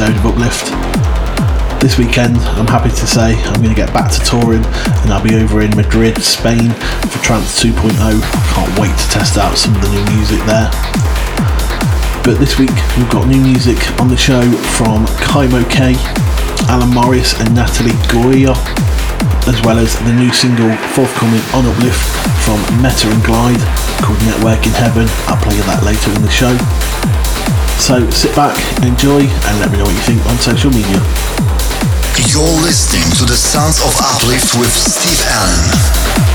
episode of Uplift. This weekend, I'm happy to say I'm going to get back to touring and I'll be over in Madrid, Spain for Trance 2.0. Can't wait to test out some of the new music there. But this week, we've got new music on the show from Kaimo K, Alan Morris, and Natalie Gioia, as well as the new single forthcoming on Uplift from Metta and Glyde called Network in Heaven. I'll play you that later in the show. So sit back, enjoy, and let me know what you think on social media. You're listening to the Sounds of Uplift with Steve Allen.